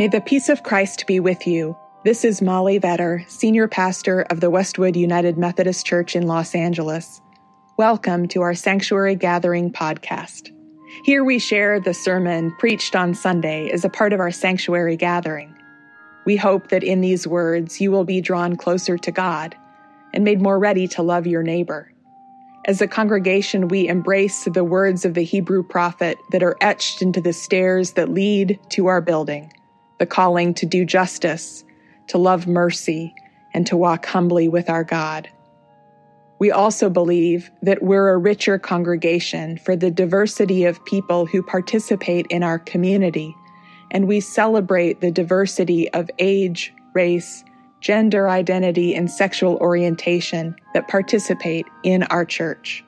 May the peace of Christ be with you. This is Molly Vetter, Senior Pastor of the Westwood United Methodist Church in Los Angeles. Welcome to our Sanctuary Gathering podcast. Here we share the sermon preached on Sunday as a part of our Sanctuary Gathering. We hope that in these words you will be drawn closer to God and made more ready to love your neighbor. As a congregation, we embrace the words of the Hebrew prophet that are etched into the stairs that lead to our building the calling to do justice, to love mercy, and to walk humbly with our God. We also believe that we're a richer congregation for the diversity of people who participate in our community, and we celebrate the diversity of age, race, gender identity, and sexual orientation that participate in our church.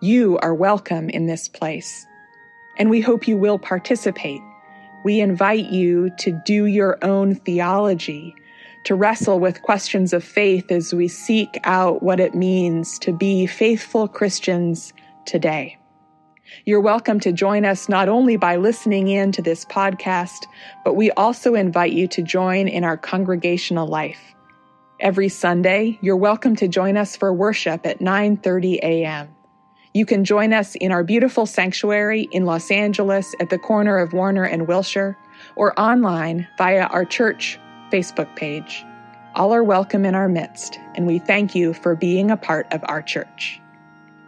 You are welcome in this place, and we hope you will participate we invite you to do your own theology, to wrestle with questions of faith as we seek out what it means to be faithful Christians today. You're welcome to join us not only by listening in to this podcast, but we also invite you to join in our congregational life. Every Sunday, you're welcome to join us for worship at 9:30 a.m. You can join us in our beautiful sanctuary in Los Angeles at the corner of Warner and Wilshire, or online via our church Facebook page. All are welcome in our midst, and we thank you for being a part of our church.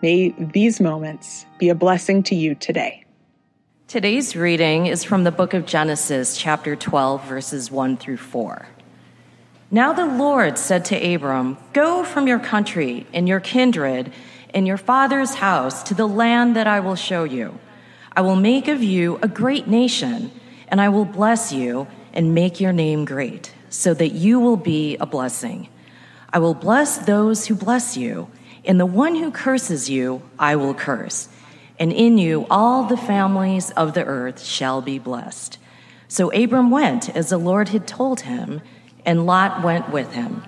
May these moments be a blessing to you today. Today's reading is from the book of Genesis, chapter 12, verses 1 through 4. Now the Lord said to Abram, Go from your country and your kindred in your father's house to the land that I will show you. I will make of you a great nation, and I will bless you and make your name great, so that you will be a blessing. I will bless those who bless you, and the one who curses you, I will curse. And in you all the families of the earth shall be blessed. So Abram went as the Lord had told him, and Lot went with him.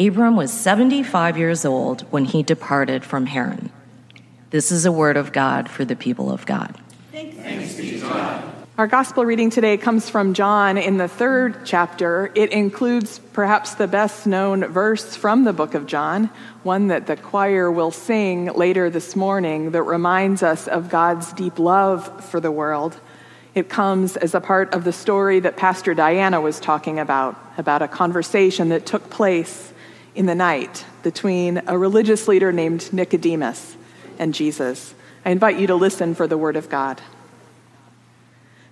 Abram was 75 years old when he departed from Haran. This is a word of God for the people of God. Thanks be to God. Our gospel reading today comes from John in the third chapter. It includes perhaps the best known verse from the book of John, one that the choir will sing later this morning that reminds us of God's deep love for the world. It comes as a part of the story that Pastor Diana was talking about, about a conversation that took place in the night between a religious leader named Nicodemus and Jesus. I invite you to listen for the word of God.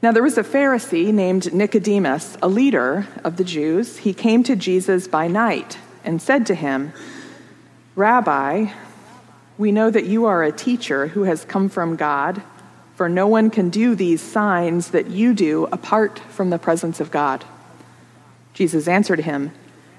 Now, there was a Pharisee named Nicodemus, a leader of the Jews. He came to Jesus by night and said to him, Rabbi, we know that you are a teacher who has come from God, for no one can do these signs that you do apart from the presence of God. Jesus answered him,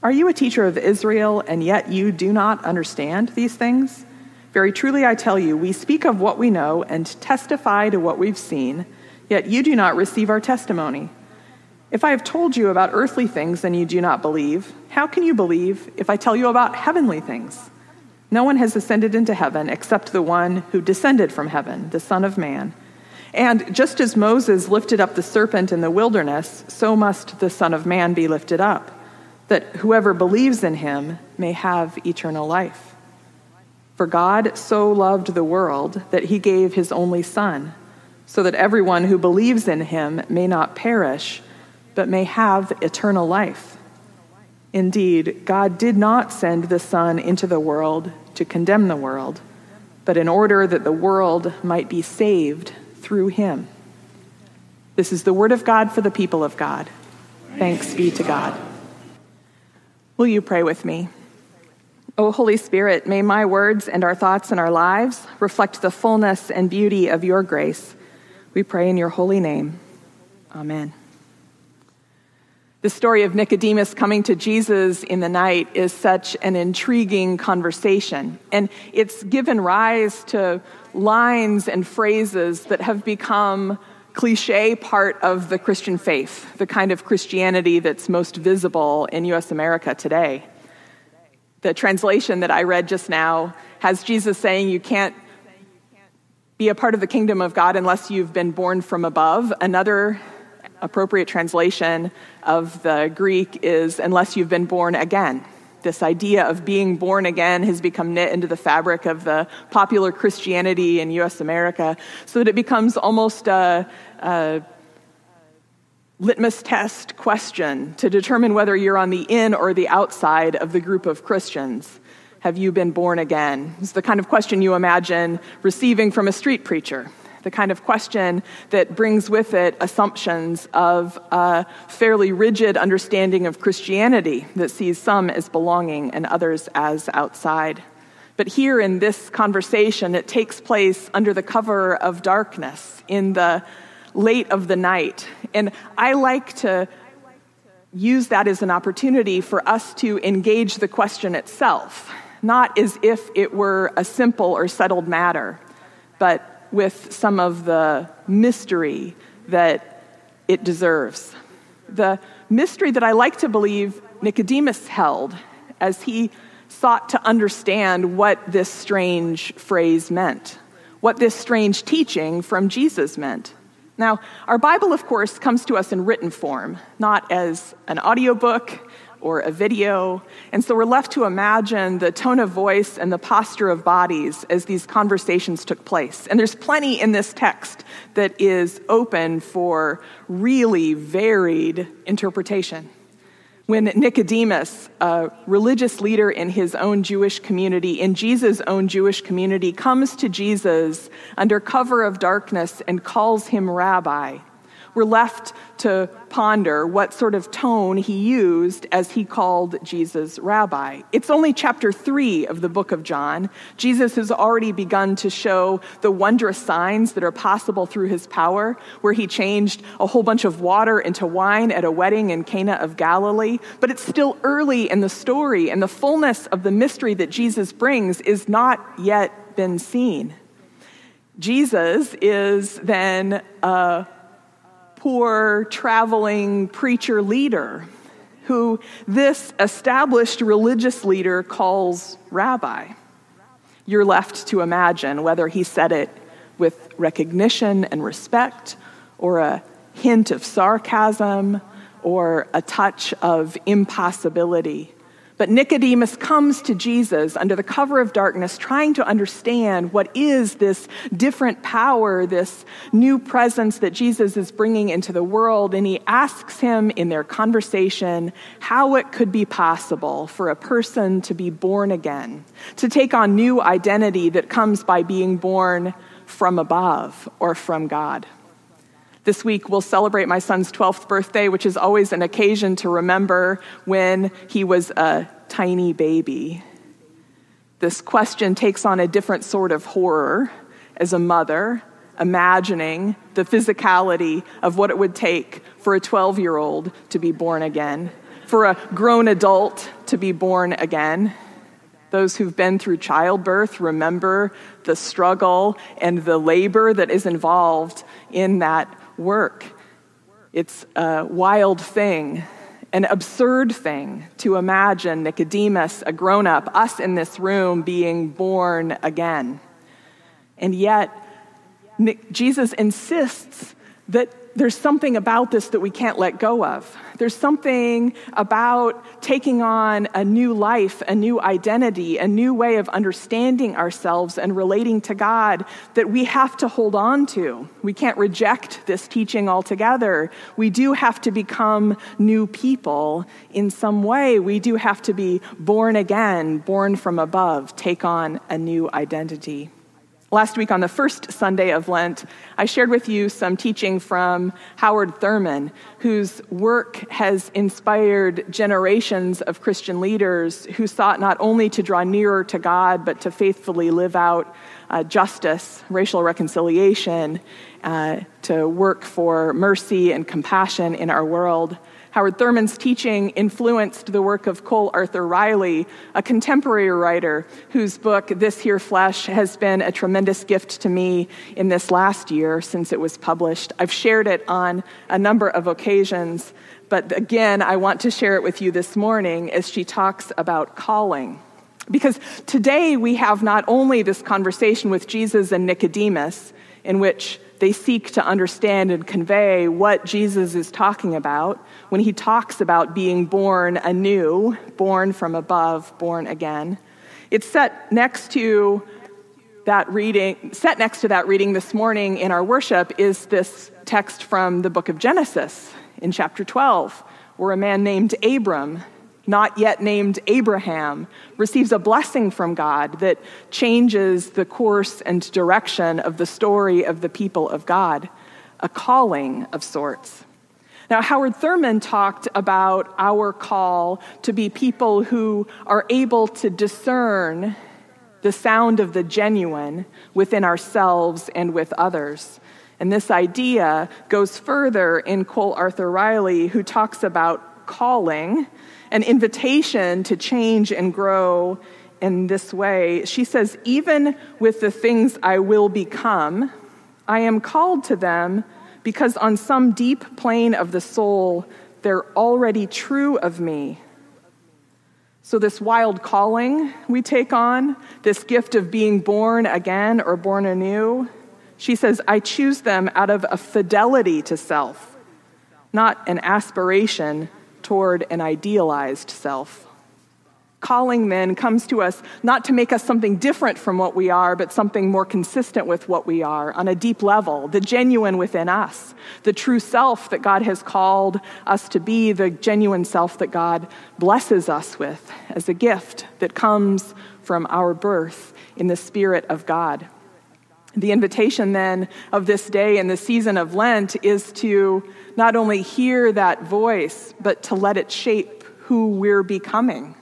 are you a teacher of Israel, and yet you do not understand these things? Very truly, I tell you, we speak of what we know and testify to what we've seen, yet you do not receive our testimony. If I have told you about earthly things and you do not believe, how can you believe if I tell you about heavenly things? No one has ascended into heaven except the one who descended from heaven, the Son of Man. And just as Moses lifted up the serpent in the wilderness, so must the Son of Man be lifted up that whoever believes in him may have eternal life. For God so loved the world that he gave his only Son, so that everyone who believes in him may not perish, but may have eternal life. Indeed, God did not send the Son into the world to condemn the world, but in order that the world might be saved through him. This is the word of God for the people of God. Thanks be to God. Will you pray with me? O Holy Spirit, may my words and our thoughts and our lives reflect the fullness and beauty of your grace. We pray in your holy name. Amen. The story of Nicodemus coming to Jesus in the night is such an intriguing conversation. And it's given rise to lines and phrases that have become cliche part of the Christian faith, the kind of Christianity that's most visible in US America today. The translation that I read just now has Jesus saying you can't be a part of the kingdom of God unless you've been born from above. Another appropriate translation of the Greek is unless you've been born again. This idea of being born again has become knit into the fabric of the popular Christianity in US America so that it becomes almost a, a litmus test question to determine whether you're on the in or the outside of the group of Christians. Have you been born again? It's the kind of question you imagine receiving from a street preacher the kind of question that brings with it assumptions of a fairly rigid understanding of Christianity that sees some as belonging and others as outside. But here in this conversation, it takes place under the cover of darkness in the late of the night. And I like to use that as an opportunity for us to engage the question itself, not as if it were a simple or settled matter, but with some of the mystery that it deserves. The mystery that I like to believe Nicodemus held as he sought to understand what this strange phrase meant, what this strange teaching from Jesus meant. Now, our Bible, of course, comes to us in written form, not as an audiobook or a video. And so we're left to imagine the tone of voice and the posture of bodies as these conversations took place. And there's plenty in this text that is open for really varied interpretation. When Nicodemus, a religious leader in his own Jewish community, in Jesus' own Jewish community, comes to Jesus under cover of darkness and calls him rabbi, we're left to ponder what sort of tone he used as he called Jesus rabbi. It's only chapter three of the book of John. Jesus has already begun to show the wondrous signs that are possible through his power, where he changed a whole bunch of water into wine at a wedding in Cana of Galilee. But it's still early in the story, and the fullness of the mystery that Jesus brings is not yet been seen. Jesus is then a poor traveling preacher leader who this established religious leader calls rabbi. You're left to imagine whether he said it with recognition and respect, or a hint of sarcasm, or a touch of impossibility. But Nicodemus comes to Jesus under the cover of darkness, trying to understand what is this different power, this new presence that Jesus is bringing into the world. And he asks him in their conversation how it could be possible for a person to be born again, to take on new identity that comes by being born from above or from God. This week, we'll celebrate my son's 12th birthday, which is always an occasion to remember when he was a tiny baby. This question takes on a different sort of horror as a mother, imagining the physicality of what it would take for a 12 year old to be born again, for a grown adult to be born again. Those who've been through childbirth remember the struggle and the labor that is involved in that work. It's a wild thing, an absurd thing to imagine Nicodemus, a grown up, us in this room being born again. And yet, Jesus insists that there's something about this that we can't let go of. There's something about taking on a new life, a new identity, a new way of understanding ourselves and relating to God that we have to hold on to. We can't reject this teaching altogether. We do have to become new people in some way. We do have to be born again, born from above, take on a new identity. Last week, on the first Sunday of Lent, I shared with you some teaching from Howard Thurman, whose work has inspired generations of Christian leaders who sought not only to draw nearer to God, but to faithfully live out uh, justice, racial reconciliation, uh, to work for mercy and compassion in our world. Howard Thurman's teaching influenced the work of Cole Arthur Riley, a contemporary writer whose book, This Here Flesh, has been a tremendous gift to me in this last year since it was published. I've shared it on a number of occasions, but again, I want to share it with you this morning as she talks about calling. Because today we have not only this conversation with Jesus and Nicodemus, in which they seek to understand and convey what Jesus is talking about when he talks about being born anew, born from above, born again. It's set next to that reading, set next to that reading this morning in our worship is this text from the book of Genesis in chapter 12, where a man named Abram not yet named Abraham, receives a blessing from God that changes the course and direction of the story of the people of God, a calling of sorts. Now, Howard Thurman talked about our call to be people who are able to discern the sound of the genuine within ourselves and with others. And this idea goes further in Cole Arthur Riley, who talks about calling an invitation to change and grow in this way. She says, Even with the things I will become, I am called to them because on some deep plane of the soul, they're already true of me. So, this wild calling we take on, this gift of being born again or born anew, she says, I choose them out of a fidelity to self, not an aspiration toward an idealized self. Calling then comes to us not to make us something different from what we are, but something more consistent with what we are on a deep level, the genuine within us, the true self that God has called us to be, the genuine self that God blesses us with as a gift that comes from our birth in the Spirit of God. The invitation then of this day and the season of Lent is to not only hear that voice, but to let it shape who we're becoming.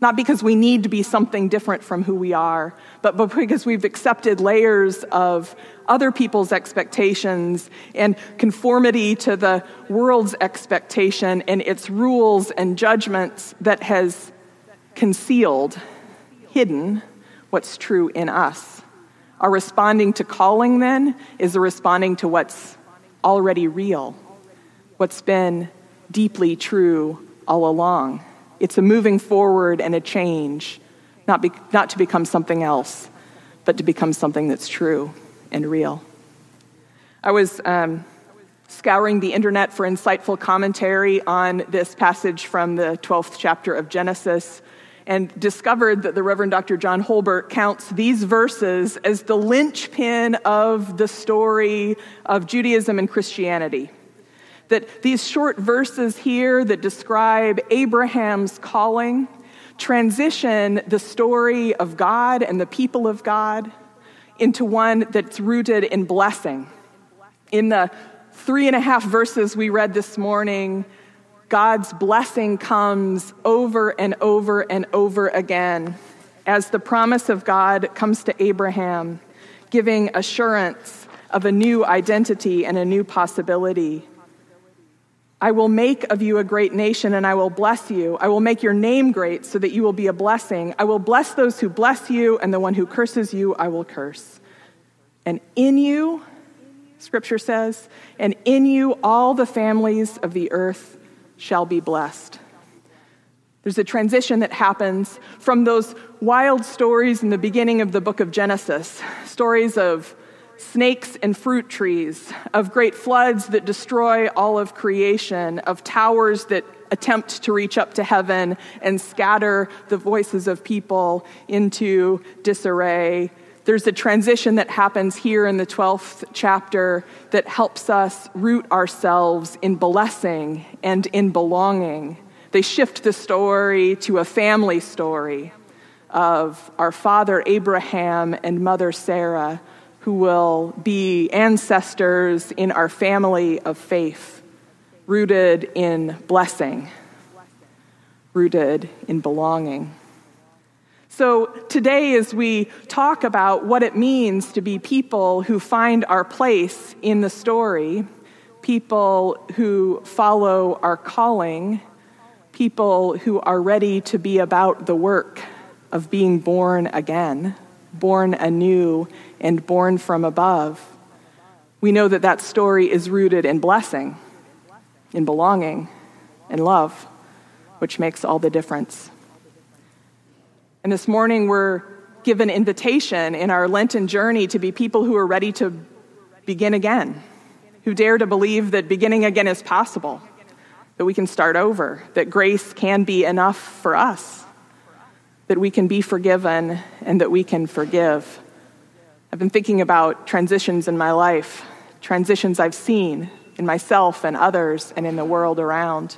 Not because we need to be something different from who we are, but because we've accepted layers of other people's expectations and conformity to the world's expectation and its rules and judgments that has concealed, hidden what's true in us. Our responding to calling then is a responding to what's already real what's been deeply true all along. It's a moving forward and a change, not, be, not to become something else, but to become something that's true and real. I was um, scouring the internet for insightful commentary on this passage from the 12th chapter of Genesis and discovered that the Reverend Dr. John Holbert counts these verses as the linchpin of the story of Judaism and Christianity that these short verses here that describe Abraham's calling transition the story of God and the people of God into one that's rooted in blessing. In the three and a half verses we read this morning, God's blessing comes over and over and over again as the promise of God comes to Abraham, giving assurance of a new identity and a new possibility. I will make of you a great nation and I will bless you. I will make your name great so that you will be a blessing. I will bless those who bless you, and the one who curses you, I will curse. And in you, scripture says, and in you all the families of the earth shall be blessed. There's a transition that happens from those wild stories in the beginning of the book of Genesis, stories of snakes and fruit trees, of great floods that destroy all of creation, of towers that attempt to reach up to heaven and scatter the voices of people into disarray. There's a transition that happens here in the 12th chapter that helps us root ourselves in blessing and in belonging. They shift the story to a family story of our father Abraham and mother Sarah, who will be ancestors in our family of faith, rooted in blessing, rooted in belonging. So, today, as we talk about what it means to be people who find our place in the story, people who follow our calling, people who are ready to be about the work of being born again, born anew, and born from above, we know that that story is rooted in blessing, in belonging, in love, which makes all the difference. And this morning, we're given invitation in our Lenten journey to be people who are ready to begin again, who dare to believe that beginning again is possible, that we can start over, that grace can be enough for us that we can be forgiven and that we can forgive. I've been thinking about transitions in my life, transitions I've seen in myself and others and in the world around.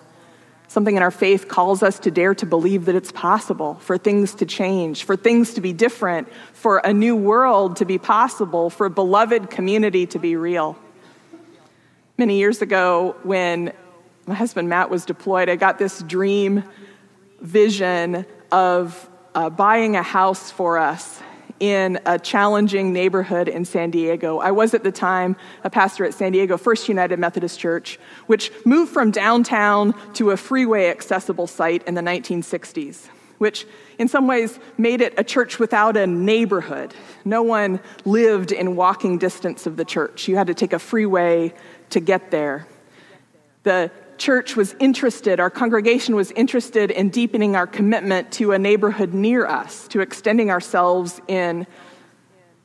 Something in our faith calls us to dare to believe that it's possible for things to change, for things to be different, for a new world to be possible, for a beloved community to be real. Many years ago, when my husband Matt was deployed, I got this dream vision of uh, buying a house for us in a challenging neighborhood in San Diego. I was at the time a pastor at San Diego First United Methodist Church, which moved from downtown to a freeway accessible site in the 1960s, which in some ways made it a church without a neighborhood. No one lived in walking distance of the church. You had to take a freeway to get there. The church was interested, our congregation was interested in deepening our commitment to a neighborhood near us, to extending ourselves in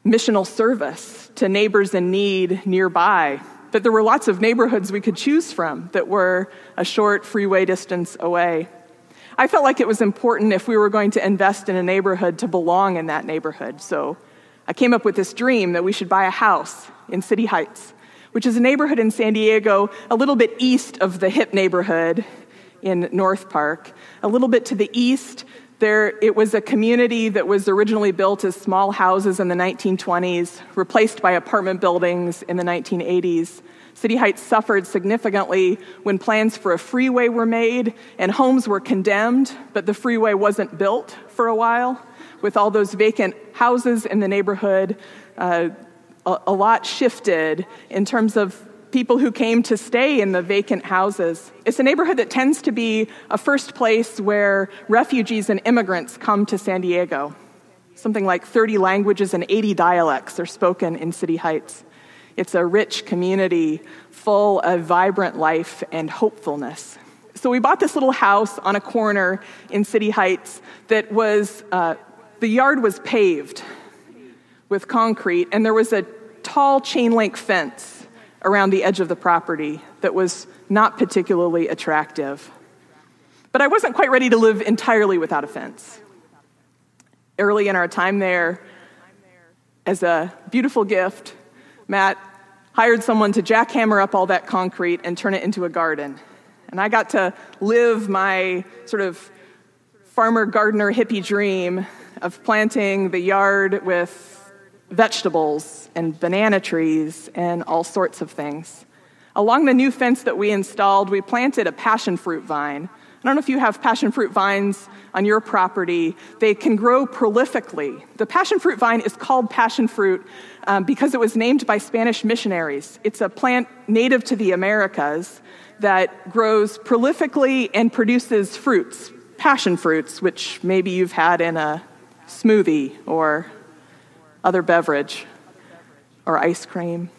missional service to neighbors in need nearby. That there were lots of neighborhoods we could choose from that were a short freeway distance away. I felt like it was important if we were going to invest in a neighborhood to belong in that neighborhood. So I came up with this dream that we should buy a house in City Heights which is a neighborhood in San Diego a little bit east of the hip neighborhood in North Park. A little bit to the east, there, it was a community that was originally built as small houses in the 1920s, replaced by apartment buildings in the 1980s. City Heights suffered significantly when plans for a freeway were made and homes were condemned, but the freeway wasn't built for a while. With all those vacant houses in the neighborhood, uh, a, a lot shifted in terms of people who came to stay in the vacant houses. It's a neighborhood that tends to be a first place where refugees and immigrants come to San Diego. Something like 30 languages and 80 dialects are spoken in City Heights. It's a rich community full of vibrant life and hopefulness. So we bought this little house on a corner in City Heights that was, uh, the yard was paved with concrete, and there was a tall chain link fence around the edge of the property that was not particularly attractive. But I wasn't quite ready to live entirely without a fence. Early in our time there, as a beautiful gift, Matt hired someone to jackhammer up all that concrete and turn it into a garden. And I got to live my sort of farmer gardener hippie dream of planting the yard with vegetables and banana trees and all sorts of things. Along the new fence that we installed, we planted a passion fruit vine. I don't know if you have passion fruit vines on your property. They can grow prolifically. The passion fruit vine is called passion fruit um, because it was named by Spanish missionaries. It's a plant native to the Americas that grows prolifically and produces fruits, passion fruits, which maybe you've had in a smoothie or other beverage or ice cream.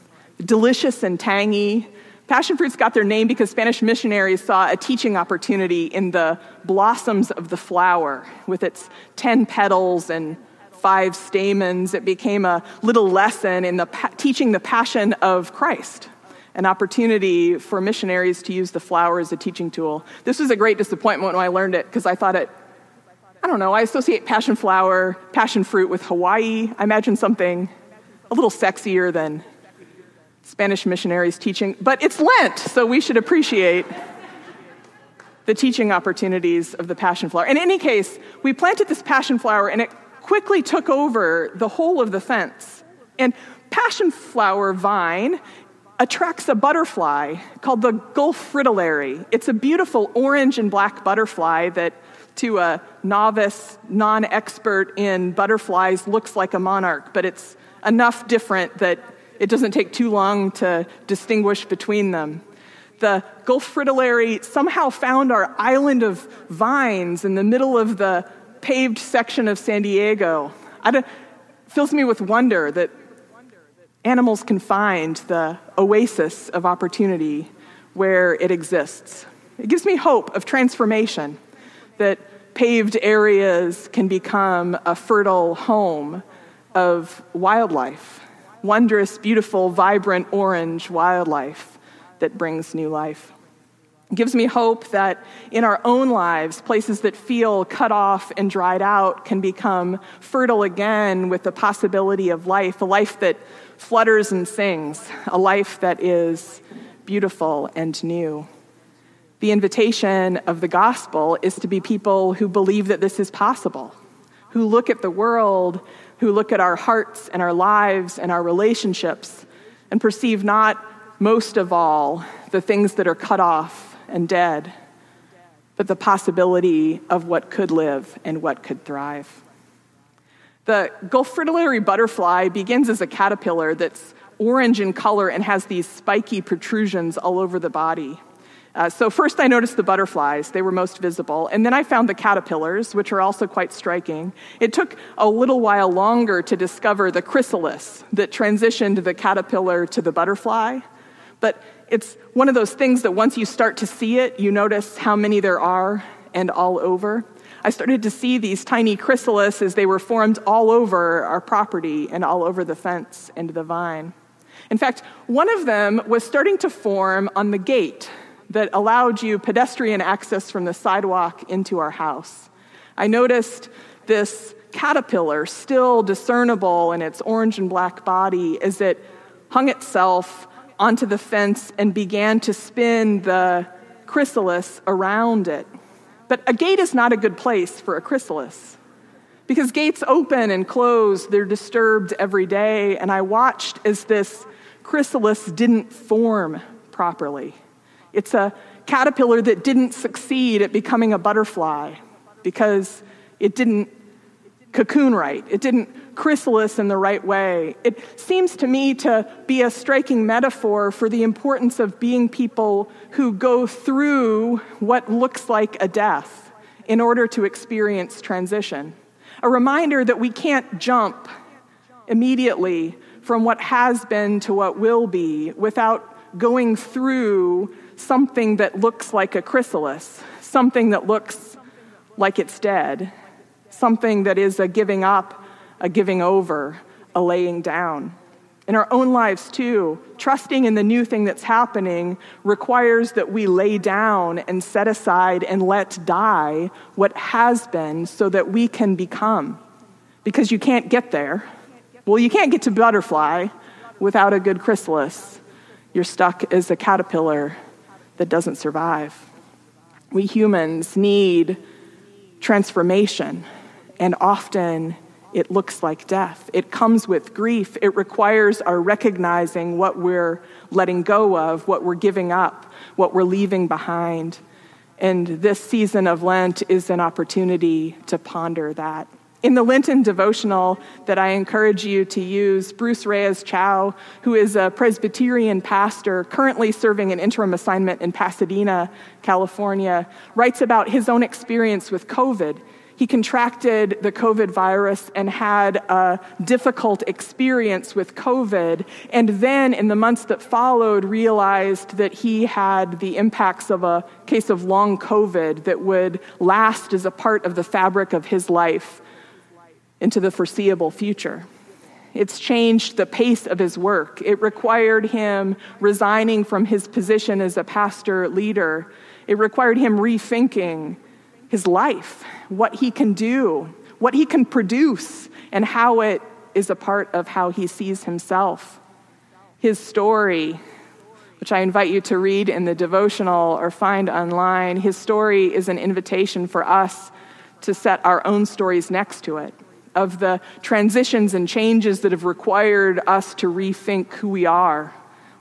Delicious and tangy. Passion fruits got their name because Spanish missionaries saw a teaching opportunity in the blossoms of the flower with its 10 petals and five stamens, it became a little lesson in the teaching the passion of Christ, an opportunity for missionaries to use the flower as a teaching tool. This was a great disappointment when I learned it because I thought it, I don't know, I associate passion flower, passion fruit with Hawaii. I imagine something a little sexier than Spanish missionaries teaching, but it's Lent, so we should appreciate the teaching opportunities of the passion flower. In any case, we planted this passion flower and it quickly took over the whole of the fence. And passion flower vine attracts a butterfly called the Gulf fritillary. It's a beautiful orange and black butterfly that, to a novice, non expert in butterflies, looks like a monarch, but it's enough different that it doesn't take too long to distinguish between them. The Gulf fritillary somehow found our island of vines in the middle of the paved section of San Diego. it fills me with wonder that animals can find the oasis of opportunity where it exists. It gives me hope of transformation, that paved areas can become a fertile home of wildlife, wondrous, beautiful, vibrant orange wildlife that brings new life. It gives me hope that in our own lives, places that feel cut off and dried out can become fertile again with the possibility of life, a life that flutters and sings, a life that is beautiful and new. The invitation of the gospel is to be people who believe that this is possible, who look at the world who look at our hearts and our lives and our relationships and perceive not most of all the things that are cut off and dead, but the possibility of what could live and what could thrive. The Gulf fritillary butterfly begins as a caterpillar that's orange in color and has these spiky protrusions all over the body. Uh, so, first I noticed the butterflies, they were most visible, and then I found the caterpillars, which are also quite striking. It took a little while longer to discover the chrysalis that transitioned the caterpillar to the butterfly, but it's one of those things that once you start to see it, you notice how many there are and all over. I started to see these tiny chrysalis as they were formed all over our property and all over the fence and the vine. In fact, one of them was starting to form on the gate that allowed you pedestrian access from the sidewalk into our house. I noticed this caterpillar, still discernible in its orange and black body, as it hung itself onto the fence and began to spin the chrysalis around it. But a gate is not a good place for a chrysalis because gates open and close, they're disturbed every day. And I watched as this chrysalis didn't form properly. It's a caterpillar that didn't succeed at becoming a butterfly because it didn't cocoon right. It didn't chrysalis in the right way. It seems to me to be a striking metaphor for the importance of being people who go through what looks like a death in order to experience transition. A reminder that we can't jump immediately from what has been to what will be without going through something that looks like a chrysalis, something that looks like it's dead, something that is a giving up, a giving over, a laying down. In our own lives, too, trusting in the new thing that's happening requires that we lay down and set aside and let die what has been so that we can become. Because you can't get there. Well, you can't get to butterfly without a good chrysalis. You're stuck as a caterpillar that doesn't survive. We humans need transformation, and often it looks like death. It comes with grief. It requires our recognizing what we're letting go of, what we're giving up, what we're leaving behind. And this season of Lent is an opportunity to ponder that. In the Lenten devotional that I encourage you to use, Bruce Reyes Chow, who is a Presbyterian pastor currently serving an interim assignment in Pasadena, California, writes about his own experience with COVID. He contracted the COVID virus and had a difficult experience with COVID, and then in the months that followed, realized that he had the impacts of a case of long COVID that would last as a part of the fabric of his life into the foreseeable future. It's changed the pace of his work. It required him resigning from his position as a pastor leader. It required him rethinking his life, what he can do, what he can produce, and how it is a part of how he sees himself. His story, which I invite you to read in the devotional or find online, his story is an invitation for us to set our own stories next to it of the transitions and changes that have required us to rethink who we are,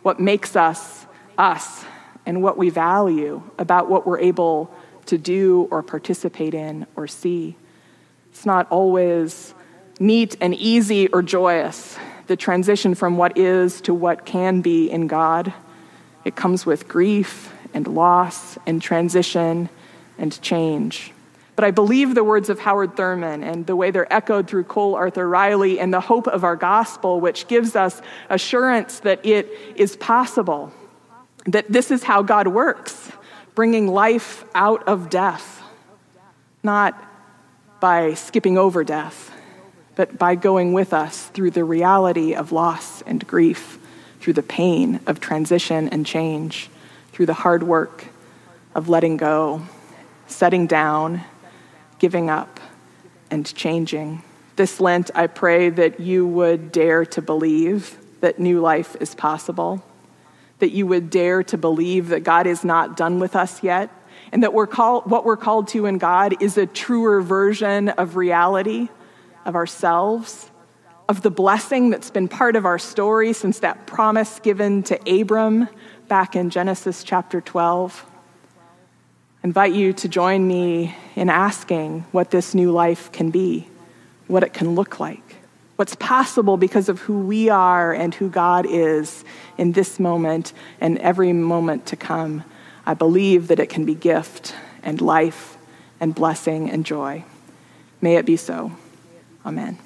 what makes us us, and what we value about what we're able to do or participate in or see. It's not always neat and easy or joyous, the transition from what is to what can be in God. It comes with grief and loss and transition and change. But I believe the words of Howard Thurman and the way they're echoed through Cole Arthur Riley and the hope of our gospel, which gives us assurance that it is possible, that this is how God works, bringing life out of death, not by skipping over death, but by going with us through the reality of loss and grief, through the pain of transition and change, through the hard work of letting go, setting down giving up and changing. This Lent, I pray that you would dare to believe that new life is possible, that you would dare to believe that God is not done with us yet, and that we're call, what we're called to in God is a truer version of reality, of ourselves, of the blessing that's been part of our story since that promise given to Abram back in Genesis chapter 12 invite you to join me in asking what this new life can be, what it can look like, what's possible because of who we are and who God is in this moment and every moment to come. I believe that it can be gift and life and blessing and joy. May it be so. Amen.